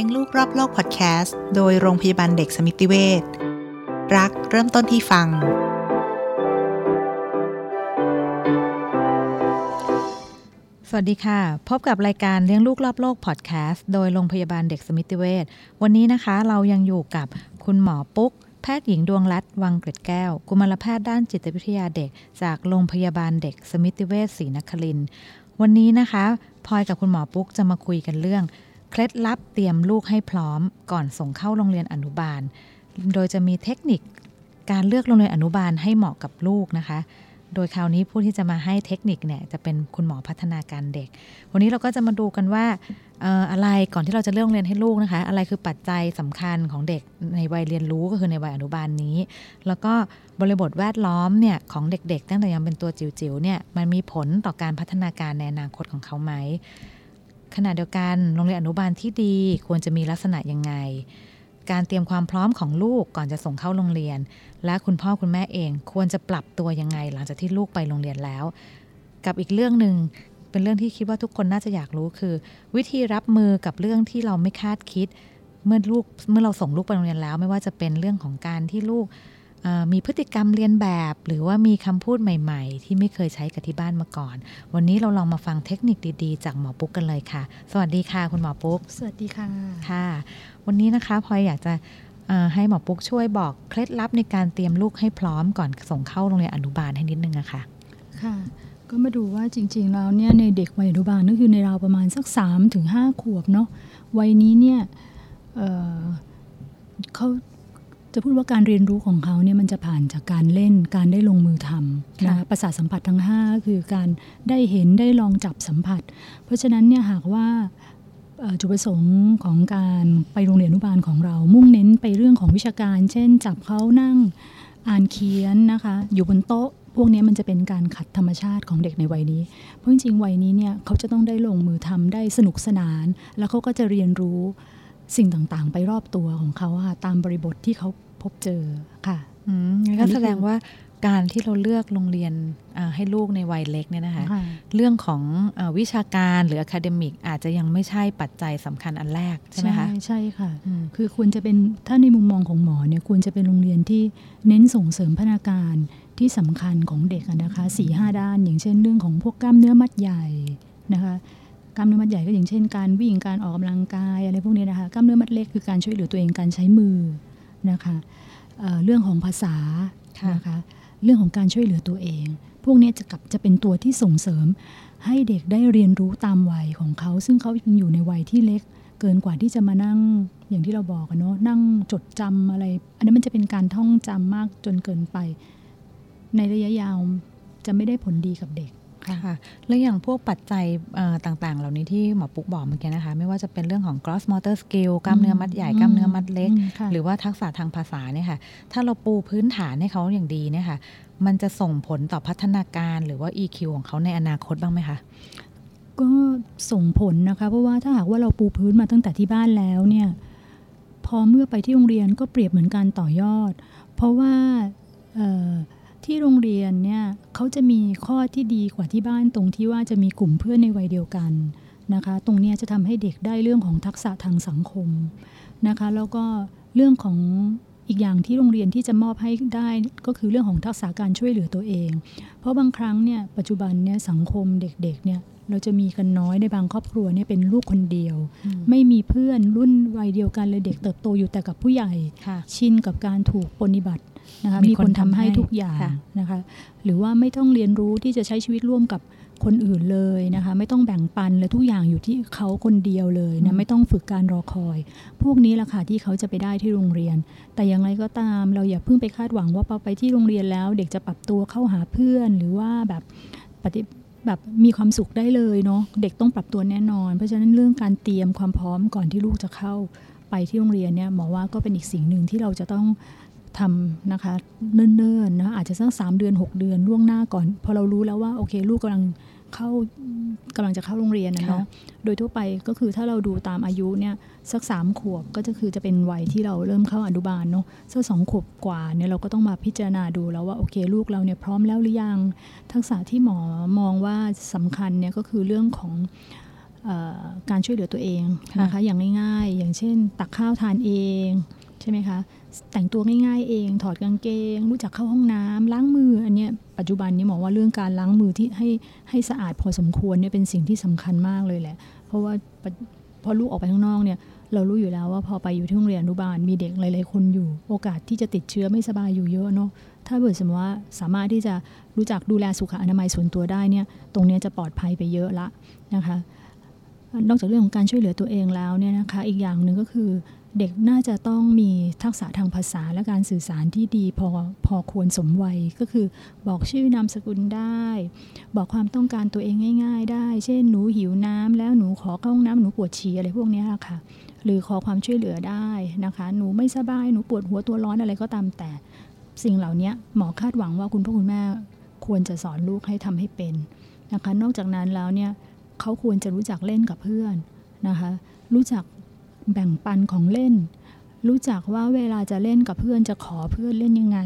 เลี้ยงลูกรอบโลกพอดแคสต์โดยโรงพยาบาลเด็กสมิติเวชรักเริ่มต้นที่ฟัง สวัสดีค่ะ พบกับรายการเลี้ยงลูกรอบโลกพอดแคสต์โดยโรงพยาบาลเด็กสมิติเวชวันนี้นะคะเรายังอยู่กับคุณหมอปุ๊กแพทย์หญิงดวงรัตน์วังเกร็ดแก้ว กุมารแพทย์ด้านจิตวิทยาเด็ก จากโรงพยาบาลเด็กสมิติเวชศรีนครินทร์วันนี้นะคะพลอยกับคุณหมอปุ๊กจะมาคุยกันเรื่อง เคล็ดลับเตรียมลูกให้พร้อม ก่อนส่งเข้าโรงเรียนอนุบาล โดยจะมีเทคนิคการเลือกโรงเรียนอนุบาลให้เหมาะกับลูกนะคะ โดยคราวนี้ผู้ที่จะมาให้เทคนิคเนี่ยจะเป็นคุณหมอพัฒนาการเด็ก วันนี้เราก็จะมาดูกันว่าอะไรก่อนที่เราจะเลือกโรงเรียนให้ลูกนะคะ อะไรคือปัจจัยสำคัญของเด็กในวัยเรียนรู้ก็คือในวัยอนุบาลนี้ แล้วก็บริบทแวดล้อมเนี่ยของเด็กๆ ตั้งแต่ยังเป็นตัวจิ๋วๆเนี่ยมันมีผลต่อการพัฒนาการในอนาคตของเขาไหม ขณะเดียวกันโรงเรียนอนุบาลที่ดีควรจะมีลักษณะยังไง การเตรียมความพร้อมของลูกก่อนจะส่งเข้าโรงเรียน และคุณพ่อคุณแม่เองควรจะปรับตัวยังไง หลังจากที่ลูกไปโรงเรียนแล้ว กับอีกเรื่องหนึ่งเป็นเรื่องที่คิดว่าทุกคนน่าจะอยากรู้คือ วิธีรับมือกับเรื่องที่เราไม่คาดคิด เมื่อลูกเมื่อเราส่งลูกไปโรงเรียนแล้ว ไม่ว่าจะเป็นเรื่องของการที่ลูก มีพฤติกรรมเรียนแบบ หรือว่ามีคำพูดใหม่ๆ ที่ไม่เคยใช้กับที่บ้านมาก่อน วันนี้เราลองมาฟังเทคนิคดีๆ จากหมอปุ๊กกันเลยค่ะ สวัสดีค่ะ คุณหมอปุ๊ก สวัสดีค่ะค่ะ วันนี้นะคะพลอยอยากจะเอ่อให้หมอปุ๊กช่วยบอกเคล็ดลับในการเตรียมลูกให้พร้อมก่อนส่งเข้าโรงเรียนอนุบาลให้นิดนึงอะค่ะค่ะ ก็มาดูว่าจริงๆแล้วเนี่ยในเด็กวัยอนุบาลก็คือในราวประมาณสัก3ถึง5ขวบเนาะวัยนี้เนี่ยเอ่อเขา จะพูดว่าการเรียนรู้ของเขาเนี่ยมันจะผ่านจากการเล่นการได้ลงมือทำค่ะนะประสาทสัมผัสทั้ง5ก็คือการได้เห็นได้ลองจับสัมผัส เพราะฉะนั้นเนี่ยหากว่าเอ่อจุดประสงค์ของการไปโรงเรียนอนุบาลของเรา มุ่งเน้นไปเรื่องของวิชาการ เช่น จับเขานั่งอ่านเขียนนะคะ อยู่บนโต๊ะ พวกนี้มันจะเป็นการขัดธรรมชาติของเด็กในวัยนี้ เพราะจริงๆวัยนี้เนี่ยเขาจะต้องได้ลงมือทำได้สนุกสนาน แล้วเขาก็จะเรียนรู้ สิ่งต่างๆ ไปรอบตัวของเขาอะค่ะตามบริบทที่เขาพบเจอค่ะอืมงั้นอันนี้ก็แสดงคือว่าการที่เราเลือกโรงเรียนอ่าให้ลูกในวัยเล็กเนี่ยนะคะค่ะเรื่องของอาวิชาการหรือ academic อาจจะยังไม่ใช่ปัจจัยสำคัญอันแรกใช่ไหมคะใช่ค่ะอืมคือควรจะเป็นถ้าในมุมมองของหมอเนี่ยควรจะเป็นโรงเรียนที่เน้นส่งเสริมพัฒนาการที่สำคัญของเด็กอะนะคะสี่ห้าด้าน อย่างเช่นเรื่องของพวกกล้ามเนื้อมัดใหญ่นะคะ กล้ามเนื้อมัดใหญ่ก็อย่างเช่น การวิ่งการออกกำลังกายอะไรพวกนี้นะคะกล้ามเนื้อมัดเล็กคือการช่วยเหลือตัวเองการใช้มือนะคะเเรื่องของภาษาะนะคะเรื่องของการช่วยเหลือตัวเอง พวกนี้จะกลับจะเป็นตัวที่ส่งเสริมให้เด็กได้เรียนรู้ตามวัยของเขา ซึ่งเขายังอยู่ในวัยที่เล็กเกินกว่าที่จะมานั่งอย่างที่เราบอกกันเนาะนั่งจดจำอะไร อันนี้นมันจะเป็นการท่องจำมากจนเกินไป ในระยะยาวจะไม่ได้ผลดีกับเด็ก ค่ะค่ะแล้วอย่างพวกปัจจัยเอ่อต่างๆ เหล่านี้ที่หมอปุ๊กบอกเมื่อกี้นะคะ ไม่ว่าจะเป็นเรื่องของ gross motor skill กล้ามเนื้อมัดใหญ่อืมกล้ามเนื้อมัดเล็กอืมค่ะหรือว่าทักษะทางภาษาเนี่ยค่ะ ถ้าเราปูพื้นฐานให้เขาอย่างดีเนี่ยค่ะ มันจะส่งผลต่อพัฒนาการหรือว่า EQ ของเขาในอนาคตบ้างไหมคะก็ส่งผลนะคะ เพราะว่าถ้าหากว่าเราปูพื้นมาตั้งแต่ที่บ้านแล้วเนี่ยพอเมื่อไปที่โรงเรียนก็เปรียบเหมือนการต่อยอด เพราะว่าเอ่อ ที่โรงเรียนเนี่ยเขาจะมีข้อที่ดีกว่าที่บ้านตรงที่ว่าจะมีกลุ่มเพื่อนในวัยเดียวกันนะคะ ตรงเนี้ยจะทำให้เด็กได้เรื่องของทักษะทางสังคมนะคะ แล้วก็เรื่องของอีกอย่างที่โรงเรียนที่จะมอบให้ได้ก็คือเรื่องของทักษะการช่วยเหลือตัวเอง เพราะบางครั้งเนี่ยปัจจุบันเนี่ยสังคมเด็กๆเนี่ยเราจะมีกันน้อยในบางครอบครัวเนี่ยเป็นลูกคนเดียว ไม่มีเพื่อนรุ่นวัยเดียวกันเลยเด็กเติบโตอยู่แต่กับผู้ใหญ่ค่ะชินกับการถูกปฏิบัติ นะคะมีมีคคนนทำทำให้ให้ทุกอย่างค่ะนะคะ หรือว่าไม่ต้องเรียนรู้ที่จะใช้ชีวิตร่วมกับคนอื่นเลยนะคะ ไม่ต้องแบ่งปันเลยทุกอย่างอยู่ที่เขาคนเดียวเลยนะไม่ต้องฝึกการรอคอย พวกนี้แหละค่ะที่เขาจะไปได้ที่โรงเรียน แต่อย่างไรก็ตามเราอย่าเพิ่งไปคาดหวังว่าพอไปที่โรงเรียนแล้ว เด็กจะปรับตัวเข้าหาเพื่อน หรือว่าแบบปฏิแบบมีความสุขได้เลยเนาะเด็กต้องปรับตัวแน่นอน เพราะฉะนั้นเรื่องการเตรียมความพร้อมก่อนที่ลูกจะเข้าไปที่โรงเรียนเนี่ยหมอว่าก็เป็นอีกสิ่งหนึ่งที่เราจะต้อง ทำนะคะเนิ่นๆนะอาจจะสักสามเดือน 6 เดือนล่วงหน้าก่อน พอเรารู้แล้วว่าโอเค ลูกกำลังเข้ากำลังจะเข้าโรงเรียนนะเนาะโดยทั่วไปก็คือถ้าเราดูตามอายุเนี่ยสักสามขวบก็จะคือจะเป็นวัยที่เราเริ่มเข้าอนุบาลเนาะสักสองขวบกว่าเนี่ยเราก็ต้องมาพิจารณาดูแล้วว่าโอเค ลูกเราเนี่ยพร้อมแล้วหรือยัง ทักษะที่หมอมองว่าสำคัญเนี่ยก็คือเรื่องของเอ่อการช่วยเหลือตัวเองนะคะอย่างง่ายๆ อย่างเช่น ตักข้าวทานเอง ใช่ไหมคะ แต่งตัวง่ายๆเอง ถอดกางเกง รู้จักเข้าห้องน้ำล้างมือ อันเนี้ยปัจจุบันนี้หมอว่าเรื่องการล้างมือที่ให้ให้สะอาดพอสมควรเนี่ยเป็นสิ่งที่สำคัญมากเลยแหละ เพราะว่าพอลูกออกไปข้างนอกเนี่ยเรารู้อยู่แล้วว่าพอไปอยู่ที่โรงเรียนอนุบาลมีเด็กหลายๆคนอยู่ โอกาสที่จะติดเชื้อไม่สบายอยู่เยอะเนาะถ้าเกิดสมมติว่าสามารถที่จะรู้จักดูแลสุขอนามัยส่วนตัวได้เนี่ยตรงนี้จะปลอดภัยไปเยอะละนะคะนอกจากเรื่องของการช่วยเหลือตัวเองแล้วเนี่ยนะคะ อีกอย่างหนึ่งก็คือ เด็กน่าจะต้องมีทักษะทางภาษาและการสื่อสารที่ดีพอพอควรสมวัยก็คือบอกชื่อนามสกุลได้ บอกความต้องการตัวเองง่าย ๆ ได้ เช่นหนูหิวน้ำแล้วหนูขอเข้าห้องน้ำหนูปวดฉี่อะไรพวกนี้ค่ะ หรือขอความช่วยเหลือได้นะคะ หนูไม่สบายหนูปวดหัวตัวร้อนอะไรก็ตามแต่ สิ่งเหล่านี้หมอคาดหวังว่าคุณพ่อคุณแม่ควรจะสอนลูกให้ทำให้เป็นนะคะ นอกจากนั้นแล้วเนี่ยเขาควรจะรู้จักเล่นกับเพื่อนนะคะ รู้จัก แบ่งปันของเล่น รู้จักว่าเวลาจะเล่นกับเพื่อนจะขอเพื่อนเล่นยังไง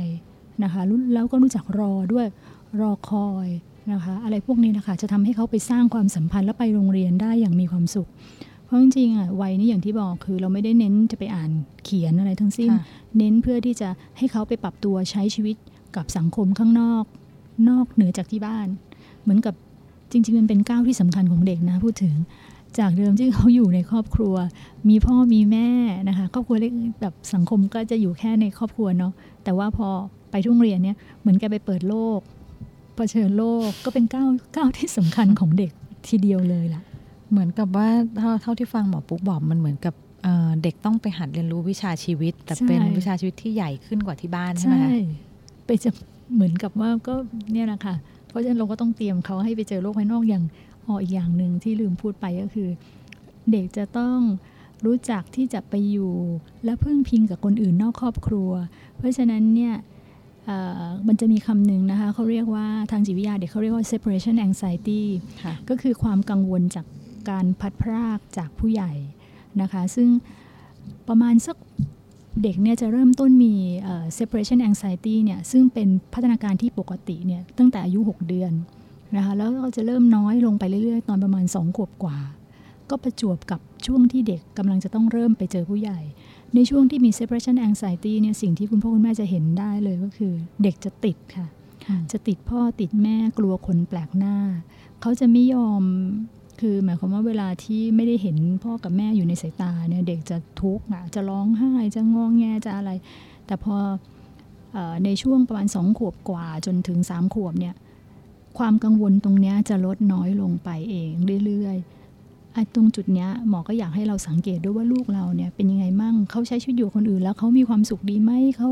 นะคะแล้วก็รู้จักรอด้วยรอคอยนะคะอะไรพวกนี้นะคะจะทำให้เขาไปสร้างความสัมพันธ์และไปโรงเรียนได้อย่างมีความสุข เพราะจริงๆอะวัยนี้อย่างที่บอกคือเราไม่ได้เน้นจะไปอ่านเขียนอะไรทั้งสิ้น เน้นเพื่อที่จะให้เขาไปปรับตัวใช้ชีวิตกับสังคมข้างนอก นอกเหนือจากที่บ้าน เหมือนกับจริง ๆ มันเป็นก้าวที่สำคัญของเด็กนะพูดถึง จากเดิมที่เขาอยู่ในครอบครัว มีพ่อมีแม่นะคะครอบครัวเล็กแบบสังคมก็จะอยู่แค่ในครอบครัวเนาะแต่ว่าพอไปทุ่งเรียนเนี่ยเหมือนแกไปเปิดโลกเผชิญโลกก็เป็นก้าวก้าวที่สำคัญของเด็กทีเดียวเลยล่ะ เหมือนกับว่าเท่าเท่าที่ฟังหมอปุ๊กบอกมันเหมือนกับเด็กต้องไปหัดเรียนรู้วิชาชีวิต แต่เป็นวิชาชีวิตที่ใหญ่ขึ้นกว่าที่บ้านใช่ไหมคะไปจะเหมือนกับว่าก็เนี่ยแหละค่ะเพราะฉะนั้นเราก็ต้องเตรียมเขาให้ไปเจอโลกภายนอกอย่าง อ๋ออีกอย่างหนึ่งที่ลืมพูดไปก็คือ เด็กจะต้องรู้จักที่จะไปอยู่ และพึ่งพิงกับคนอื่นนอกครอบครัว เพราะฉะนั้นเนี่ยมันจะมีคำหนึ่งนะคะเขาเรียกว่าทางจิตวิทยาเด็กเขาเรียกว่า separation anxiety ก็คือความกังวลจากการพัดพรากจากผู้ใหญ่นะคะ ซึ่งประมาณสักเด็กเนี่ยจะเริ่มต้นมี separation anxiety เนี่ยซึ่งเป็นพัฒนาการที่ปกติเนี่ยตั้งแต่อายุ 6 เดือน นะคะแล้วก็จะเริ่มน้อยลงไปเรื่อยๆ ตอนประมาณ2ขวบกว่า ก็ประจวบกับช่วงที่เด็กกำลังจะต้องเริ่มไปเจอผู้ใหญ่ ในช่วงที่มี separation anxiety เนี่ยสิ่งที่คุณพ่อคุณแม่จะเห็นได้เลยก็คือ เด็กจะติดค่ะ จะติดพ่อติดแม่กลัวคนแปลกหน้า เขาจะไม่ยอมคือหมายความว่าเวลาที่ไม่ได้เห็นพ่อกับแม่อยู่ในสายตาเนี่ยเด็กจะทุกข์จะร้องไห้จะงองแงจะอะไร แต่พอในช่วงประมาณสองขวบกว่าจนถึงสามขวบเนี่ย ความกังวลตรงนี้จะลดน้อยลงไปเองเรื่อยๆไอ้ตรงจุดนี้หมอก็อยากให้เราสังเกตด้วยว่าลูกเราเนี่ยเป็นยังไงมั่งเขาใช้ชีวิตอยู่คนอื่น แล้วเขามีความสุขดีไหมเขา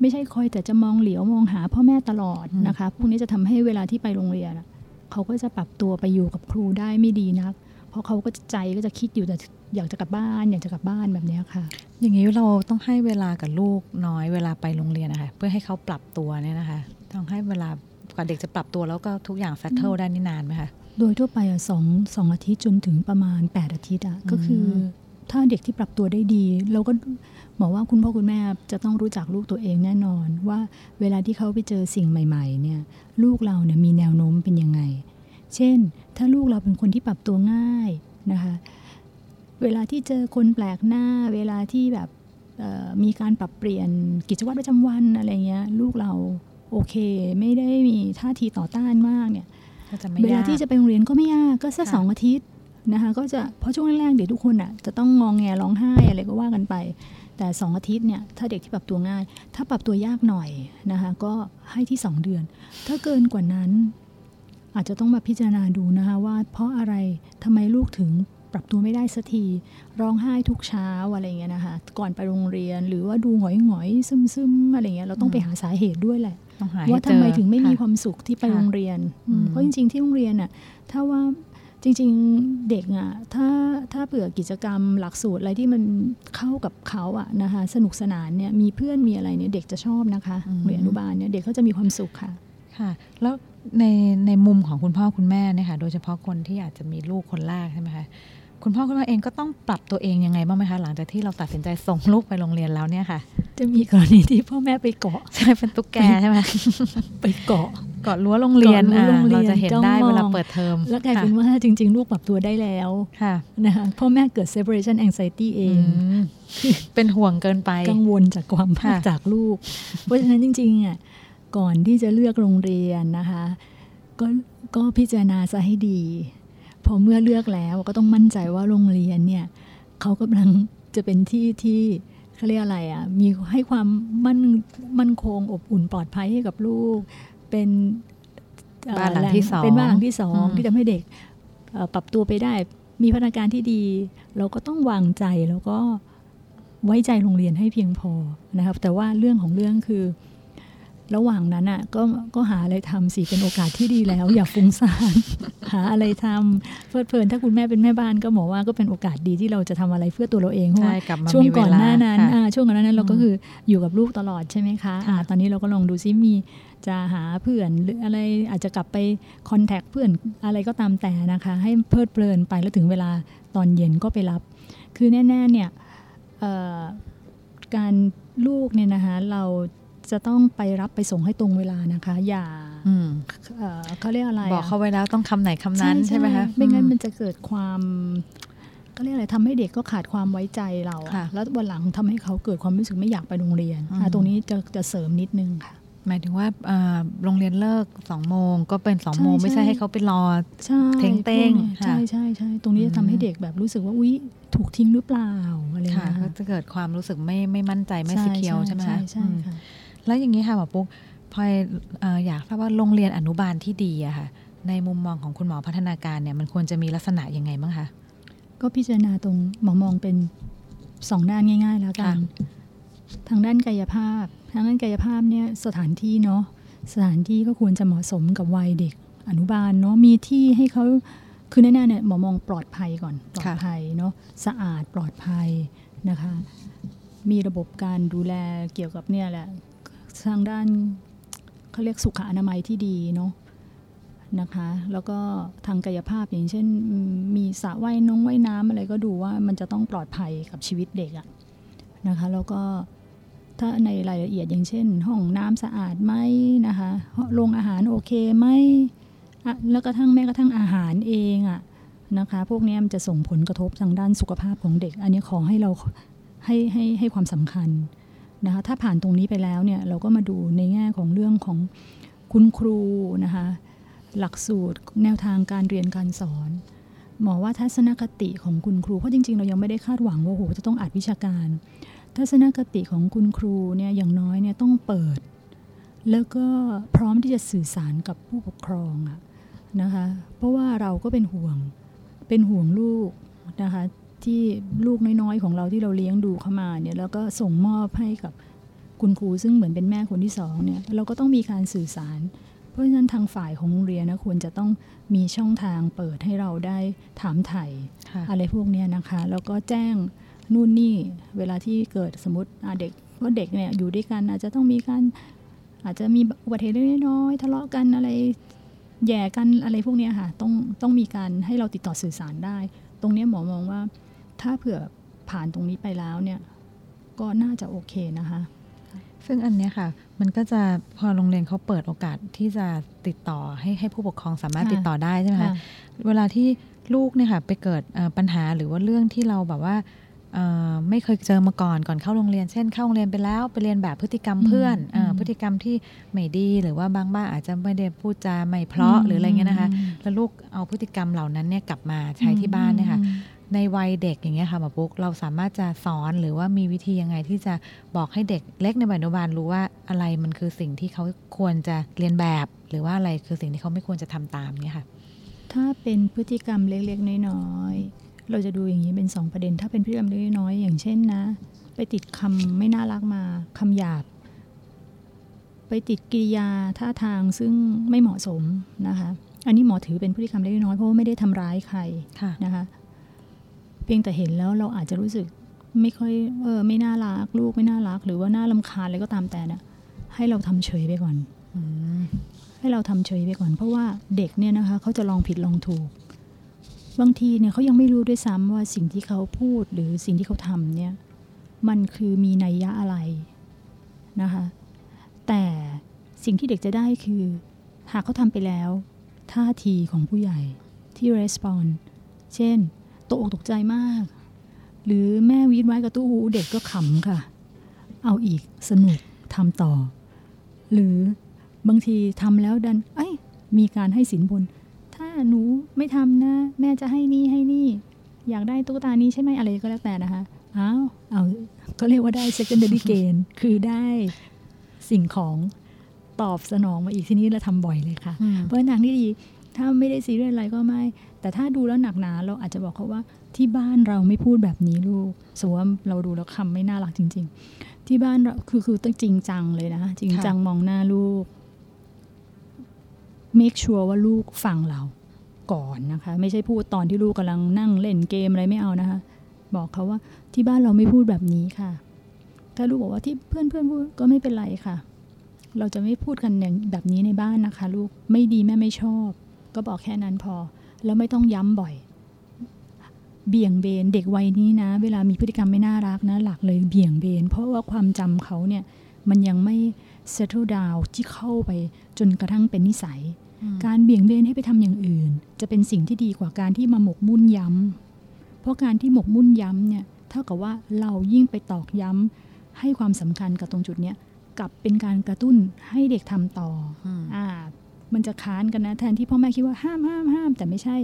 ไม่ใช่คอยแต่จะมองเหลียวมองหาพ่อแม่ตลอดนะคะพวกนี้จะทำให้เวลาที่ไปโรงเรียนเขาก็จะปรับตัวไปอยู่กับครูได้ไม่ดีนัก เพราะเขาก็ใจก็จะคิดอยู่แต่อยากจะกลับบ้านอยากจะกลับบ้านแบบนี้ค่ะ อย่างนี้เราต้องให้เวลากับลูกน้อยเวลาไปโรงเรียนนะคะเพื่อให้เขาปรับตัวเนี่ยนะคะ ต้องให้เวลา กว่าเด็กจะปรับตัวแล้วก็ทุกอย่างเซตเทิลได้นี่นานไหมคะโดยทั่วไปอะสองสองอาทิตย์จนถึงประมาณ 8 อาทิตย์อะก็คือถ้าเด็กที่ปรับตัวได้ดี เราก็บอกว่าคุณพ่อคุณแม่จะต้องรู้จักลูกตัวเองแน่นอน ว่าเวลาที่เขาไปเจอสิ่งใหม่ ๆ เนี่ย ลูกเราเนี่ยมีแนวโน้มเป็นยังไง เช่น ถ้าลูกเราเป็นคนที่ปรับตัวง่ายนะคะ เวลาที่เจอคนแปลกหน้า เวลาที่แบบมีการปรับเปลี่ยนกิจวัตรประจำวันอะไรเงี้ย ลูกเรา โอเค ไม่ได้มีท่าทีต่อต้านมากเนี่ยเวลาที่จะไปโรงเรียนก็ไม่ยากก็สักสองอาทิตย์นะคะก็จะเพราะช่วงแรกๆเด็กทุกคนอะจะต้องงองแงร้องไห้อะไรก็ว่ากันไป แต่สองอาทิตย์เนี่ยถ้าเด็กที่ปรับตัวง่าย ถ้าปรับตัวยากหน่อยนะคะก็ให้ที่สองเดือน ถ้าเกินกว่านั้น อาจจะต้องมาพิจารณาดูนะคะว่าเพราะอะไรทำไมลูกถึงปรับตัวไม่ได้สักทีร้องไห้ทุกเช้าอะไรเงี้ยนะคะก่อนไปโรงเรียนหรือว่าดูหงอยหงอยซึมซึมอะไรเงี้ยเราต้องไปหาสาเหตุด้วยแหละ ว่าทำไมถึงไม่มีความสุขที่ไปโรงเรียน เพราะจริง ๆ ที่โรงเรียนอะถ้าว่าจริง ๆ เด็กอะถ้าถ้าเผื่อกิจกรรมหลักสูตรอะไรที่มันเข้ากับเขาอะนะคะสนุกสนานเนี่ยมีเพื่อนมีอะไรเนี่ยเด็กจะชอบนะคะเรียนอนุบาลเนี่ยเด็กเขาจะมีความสุขค่ะค่ะ แล้วในในมุมของคุณพ่อคุณแม่เนี่ยค่ะโดยเฉพาะคนที่อาจจะมีลูกคนแรกใช่ไหมคะ คุณพ่อคุณแม่เองก็ต้องปรับตัวเองยังไงบ้างไหมคะหลังจากที่เราตัดสินใจส่งลูกไปโรงเรียนแล้วเนี่ยค่ะ จะมีกรณีที่พ่อแม่ไปเกาะใช่เป็นตุ๊กแกใช่ไหมไปเกาะเกาะรั้วโรงเรียนเกาะรั้วโรงเรียนอ่าเราจะเห็นได้จ้องมองเวลาเปิดเทอมแล้วกลายเป็นค่ะว่าจริง ๆ ลูกปรับตัวได้แล้วค่ะนะคะพ่อแม่เกิด separation anxiety เออืงมเป็นห่วงเกินไปกังวลจากความพลาดค่ะจากลูก เพราะฉะนั้นจริงๆอะก่อนที่จะเลือกโรงเรียนนะคะ ก็ก็พิจารณาซะให้ดี พอเมื่อเลือกแล้วก็ต้องมั่นใจว่าโรงเรียนเนี่ยเขากำลังจะเป็นที่ที่เขาเรียกอะไรอะมีให้ความมั่นมั่นคงอบอุ่นปลอดภัยให้กับลูก เป็นเอ่อบ้านหลังที่สองเป็นบ้านหลังที่สองอืมที่ทำให้เด็กเอ่อปรับตัวไปได้ มีพัฒนาการที่ดี เราก็ต้องวางใจแล้วก็ไว้ใจโรงเรียนให้เพียงพอนะครับ แต่ว่าเรื่องของเรื่องคือ ระหว่างนั้นอะก็ก็หาอะไรทำสิเป็นโอกาสที่ดีแล้ว อย่าฟุ้งซ่านหาอะไรทำเพลิดเพลินถ้าคุณแม่เป็นแม่บ้านก็บอกว่าก็เป็นโอกาสดีที่เราจะทำอะไรเพื่อตัวเราเองเพราะใช่ว่ากลับมาช่วงมีก่อนเวลหน้านั้นค่ะอ่าช่วงก่อนหน้านั้นเราอืมก็คืออยู่กับลูกตลอดใช่ไหมคะอ่าค่ะตอนนี้เราก็ลองดูซิมีจะหาเพื่อนหรืออะไรอาจจะกลับไปคอนแทคเพื่อนอะไรก็ตามแต่นะคะ ให้เพลิดเพลินไปแล้วถึงเวลาตอนเย็นก็ไปรับ คือแน่ๆเนี่ยเอ่อการลูกเนี่ยนะคะเรา จะต้องไปรับไปส่งให้ตรงเวลานะคะ อย่าอืมเอ่อเขาเรียกอะไระบอกเขาไว้แล้วต้องคำไหนคำนั้นใช่ไหมคะไม่งั้นอืมันจะเกิดความก็เรียกอะไรทำให้เด็กก็ขาดความไว้ใจเราอะค่ะแล้ววันหลังทำให้เขาเกิดความรู้สึกไม่อยากไปโรงเรียนอืมอะตรงนี้จะจะเสริมนิดนึงค่ะหมายถึงว่าอ่าโรงเรียนเลิกสองโมงก็เป็นสองใช่โมงไม่ใช่ใช่ให้เขาไปรอใช่เท้งเต้งพวกนี้ค่ะใช่ใช่ใช่ตรงนี้อืจะมทำให้เด็กแบบรู้สึกว่าอุ๊ยถูกทิ้งหรือเปล่าอะไรอย่างค่ะเงี้ยก็จะเกิดความรู้สึกไม่ไม่มั่นใจไม่สเคียวใช่ไหมคะใช่ใช่อืมค่ะ แล้วอย่างนี้ค่ะหมอปุ๊กพลอยเอ่ออยากทราบว่าโรงเรียนอนุบาลที่ดีอะค่ะ ในมุมมองของคุณหมอพัฒนาการเนี่ยมันควรจะมีลักษณะยังไงบ้างคะก็พิจารณาตรงหมอมองเป็นสองด้านง่าย ๆ แล้วกันค่ะทางด้านกายภาพ ทางด้านกายภาพเนี่ยสถานที่เนาะสถานที่ก็ควรจะเหมาะสมกับวัยเด็กอนุบาลเนาะมีที่ให้เขาคือแน่ๆเนี่ยหมอมองปลอดภัยก่อนปลอดภัยเนาะสะอาดปลอดภัยนะคะ มีระบบการดูแลเกี่ยวกับเนี่ยแหละ ทางด้านเขาเรียกสุขอนามัยที่ดีเนาะนะคะ แล้วก็ทางกายภาพอย่างเช่น มีสระว่ายน้องว่ายน้ำอะไรก็ดูว่ามันจะต้องปลอดภัยกับชีวิตเด็กอะนะคะแล้วก็ถ้าในรายละเอียดอย่างเช่น ห้องน้ำสะอาดไหมนะคะโรงอาหารโอเคไหมอะแล้วก็ทั้งแม้กระทั่งอาหารเองอะนะคะ พวกนี้มันจะส่งผลกระทบทางด้านสุขภาพของเด็ก อันนี้ขอให้เราให้ให้ให้ความสำคัญ นะคะถ้าผ่านตรงนี้ไปแล้วเนี่ยเราก็มาดูในแง่ของเรื่องของคุณครูนะคะหลักสูตรแนวทางการเรียนการสอน หมอว่าทัศนคติของคุณครูเพราะจริง ๆ เรายังไม่ได้คาดหวังว่าโหจะต้องอัดวิชาการ ทัศนคติของคุณครูเนี่ยอย่างน้อยเนี่ยต้องเปิด แล้วก็พร้อมที่จะสื่อสารกับผู้ปกครองอะนะคะเพราะว่าเราก็เป็นห่วงเป็นห่วงลูกนะคะ ที่ลูกน้อยๆ ของเราที่เราเลี้ยงดูเข้ามาเนี่ยแล้วก็ส่งมอบให้กับคุณครูซึ่งเหมือนเป็นแม่คนที่สองเนี่ยเราก็ต้องมีการสื่อสาร เพราะฉะนั้นทางฝ่ายของโรงเรียนนะควรจะต้องมีช่องทางเปิดให้เราได้ถามไถ่ค่ะอะไรพวกเนี้ยนะคะแล้วก็แจ้งนู่นนี่เวลาที่เกิดสมมติอะเด็กว่าเด็กเนี่ยอยู่ด้วยกันอาจจะต้องมีการอาจจะมีอุบัติเหตุเล็กๆน้อยๆทะเลาะกันอะไรแย่กันอะไรพวกเนี้ยค่ะต้องต้องมีการให้เราติดต่อสื่อสารได้ ตรงเนี้ยหมอมองว่า ถ้าเผื่อผ่านตรงนี้ไปแล้วเนี่ย ก็น่าจะโอเคนะคะ ซึ่งอันเนี้ยค่ะ มันก็จะพอโรงเรียนเขาเปิดโอกาสที่จะติดต่อให้ให้ผู้ปกครองสามารถค่ะติดต่อได้ใช่ไหมคะค่ะเวลาที่ลูกเนี่ยค่ะไปเกิดเอ่อปัญหาหรือว่าเรื่องที่เราแบบว่าเอ่อไม่เคยเจอมาก่อนก่อนเข้าโรงเรียน เช่นเข้าโรงเรียนไปแล้วไปเรียนแบบพฤติกรรมเพื่อนอืมเอ่ออืมพฤติกรรมที่ไม่ดีหรือว่าบางบ้านอาจจะไม่ได้พูดจาไม่เพราะหรืออะไรเงี้ยนะคะ แล้วลูกเอาพฤติกรรมเหล่านั้นเนี่ยกลับมาใช้ที่บ้านเนี่ยค่ะอืม ในวัยเด็กอย่างเงี้ยค่ะหมอปุ๊กเราสามารถจะสอนหรือว่ามีวิธียังไงที่จะบอกให้เด็กเล็กในวัยอนุบาลรู้ว่าอะไรมันคือสิ่งที่เขาควรจะเรียนแบบ หรือว่าอะไรคือสิ่งที่เขาไม่ควรจะทำตามเนี่ยค่ะถ้าเป็นพฤติกรรมเล็กๆน้อยๆเราจะดูอย่างนี้เป็นสองประเด็น ถ้าเป็นพฤติกรรมเล็กๆน้อยๆอย่างเช่นนะ ไปติดคำไม่น่ารักมาคำหยาบ ไปติดกิริยาท่าทางซึ่งไม่เหมาะสมนะคะอันนี้หมอถือเป็นพฤติกรรมเล็กๆน้อยๆเพราะว่าไม่ได้ทำร้ายใครค่ะนะคะ เพียงแต่เห็นแล้วเราอาจจะรู้สึกไม่ค่อยเออไม่น่ารักลูกไม่น่ารัก หรือว่าน่าลำคาญอะไรก็ตามแต่เนี่ยให้เราทำเฉยไปก่อนอืมให้เราทำเฉยไปก่อน เพราะว่าเด็กเนี่ยนะคะเขาจะลองผิดลองถูก บางทีเนี่ยเขายังไม่รู้ด้วยซ้ำว่าสิ่งที่เขาพูดหรือสิ่งที่เขาทำเนี่ยมันคือมีนัยยะอะไรนะคะแต่สิ่งที่เด็กจะได้คือ หากเขาทำไปแล้ว ท่าทีของผู้ใหญ่ที่ respond เช่นต กอกตกใจมาก หรือแม่วีดไว้กับตู้หูเด็กก็ขำค่ะ เอาอีกสนุกทำต่อ หรือบางทีทำแล้วดัน เอ้ยมีการให้สินบน ถ้าหนูไม่ทำนะ แม่จะให้นี่ให้นี่ อยากได้ตุ๊กตานี้ใช่ไหมอะไรก็แล้วแต่นะคะอ้าวเอาเขาเรียกว่าได้ secondary gain คือได้สิ่งของตอบสนองมาอีกทีนี้เราทำบ่อยเลยค่ะ เพราะหนังที่ดี ถ้าไม่ได้ซีเรียสอะไรก็ไม่ แต่ถ้าดูแล้วหนักหนาเราอาจจะบอกเขาว่าที่บ้านเราไม่พูดแบบนี้ลูกสมมติว่าเราดูแล้วคำไม่น่ารักจริง ๆ ที่บ้านเราคือคือต้องจริงจังเลยนะ จริงจังมองหน้าลูก make sure ว่าลูกฟังเราก่อนนะคะ ไม่ใช่พูดตอนที่ลูกกำลังนั่งเล่นเกมอะไรไม่เอานะคะ บอกเขาว่าที่บ้านเราไม่พูดแบบนี้ค่ะ ถ้าลูกบอกว่าที่เพื่อนเพื่อนพูดก็ไม่เป็นไรค่ะ เราจะไม่พูดกันอย่างแบบนี้ในบ้านนะคะ ลูกไม่ดีแม่ไม่ชอบ ก็บอกแค่นั้นพอ แล้วไม่ต้องย้ำบ่อย เบี่ยงเบนเด็กวัยนี้นะ เวลามีพฤติกรรมไม่น่ารักนะ หลักเลยเบี่ยงเบน เพราะว่าความจำเขาเนี่ยมันยังไม่ settle down ที่เข้าไปจนกระทั่งเป็นนิสัย การเบี่ยงเบนให้ไปทำอย่างอื่น จะเป็นสิ่งที่ดีกว่าการที่มาหมกมุ่นย้ำเพราะการที่หมกมุ่นย้ำเนี่ยเท่ากับว่าเรายิ่งไปตอกย้ำให้ความสำคัญกับตรงจุดเนี้ยกลับเป็นการกระตุ้นให้เด็กทำต่ออ่า มันจะค้านกันนะแทนที่พ่อแม่คิดว่าห้ามห้ามห้ามแต่ไม่ใช่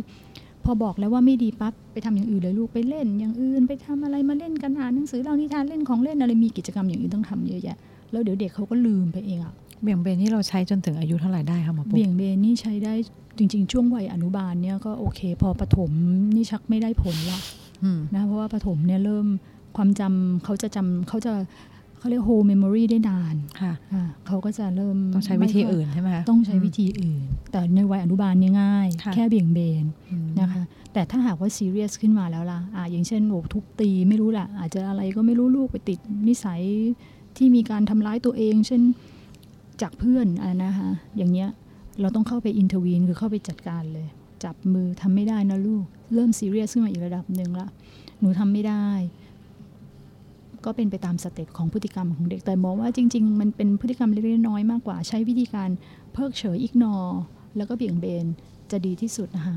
พอบอกแล้วว่าไม่ดีปั๊บไปทำอย่างอื่นเลยลูกไปเล่น อย่างอื่นไปทำอะไรมาเล่นกันอ่านหนังสือเล่านิทานเล่นของเล่นอะไรมีกิจกรรมอย่างอื่นต้องทำเยอะแยะแล้วเดี๋ยวเด็กเขาก็ลืมไปเองอะเบี่ยงเบนนี่เราใช้จนถึงอายุเท่าไหร่ได้คะหมอปุ๊กเบี่ยงเบนนี่ใช้ได้จริง ๆ ช่วงวัยอนุบาลเนี่ยก็โอเค พอประถมนี่ชักไม่ได้ผลละอืมนะเพราะว่าประถมเนี่ยเริ่มความจำเขาจะจำเขาจะ เขาเรียก whole memory ได้นานค่ะอ่าเขาก็จะเริ่มต้องใช้วิธีอื่นใช่ไหมคะต้องใช้วิธีอื่น แต่ในวัยอนุบาลเนี่ยง่ายค่ะแค่เบี่ยงเบนอืมนะคะแต่ถ้าหากว่าซีเรียสขึ้นมาแล้วล่ะอ่าอย่างเช่นโอ้ทุบตีไม่รู้แหละอาจจะอะไรก็ไม่รู้ลูกไปติดนิสัยที่มีการทำร้ายตัวเอง เช่นจากเพื่อนอะไรนะคะอย่างเงี้ยเราต้องเข้าไป intervene คือเข้าไปจัดการเลย จับมือทำไม่ได้นะลูก เริ่มซีเรียสขึ้นมาอีกระดับหนึ่งละหนูทำไม่ได้ ก็เป็นไปตาม step ของพฤติกรรมของเด็กแต่มองว่าจริง ๆ มันเป็นพฤติกรรมเล็กๆน้อยมากกว่า ใช้วิธีการเพิกเฉยอิกนอแล้วก็เบี่ยงเบนจะดีที่สุดนะคะ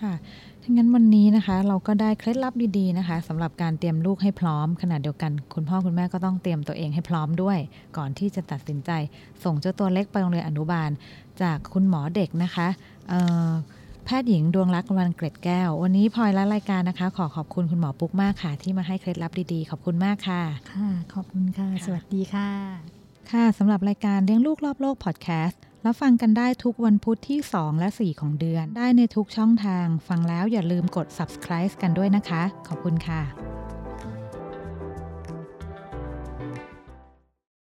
ค่ะถ้างั้นวันนี้นะคะเราก็ได้เคล็ดลับดีๆนะคะสำหรับการเตรียมลูกให้พร้อมขณะเดียวกัน คุณพ่อคุณแม่ก็ต้องเตรียมตัวเองให้พร้อมด้วย ก่อนที่จะตัดสินใจ ส่งเจ้าตัวเล็กไปโรงเรียนอนุบาล จากคุณหมอเด็กนะคะเอ่อ แพทย์หญิงดวงรักวันเกร็ดแก้ว วันนี้พลอยและรายการนะคะ ขอขอบคุณคุณหมอปุ๊กมากค่ะ ที่มาให้เคล็ดลับดีๆ ขอบคุณมากค่ะค่ะ ขอบคุณค่ะ สวัสดีค่ะ ค่ะสำหรับรายการเลี้ยงลูกรอบโลกพอดแคสต์รับฟังกันได้ทุกวันพุธที่ 2 และ 4 ของเดือน ได้ในทุกช่องทาง ฟังแล้วอย่าลืมกด subscribe กันด้วยนะคะ ขอบคุณค่ะ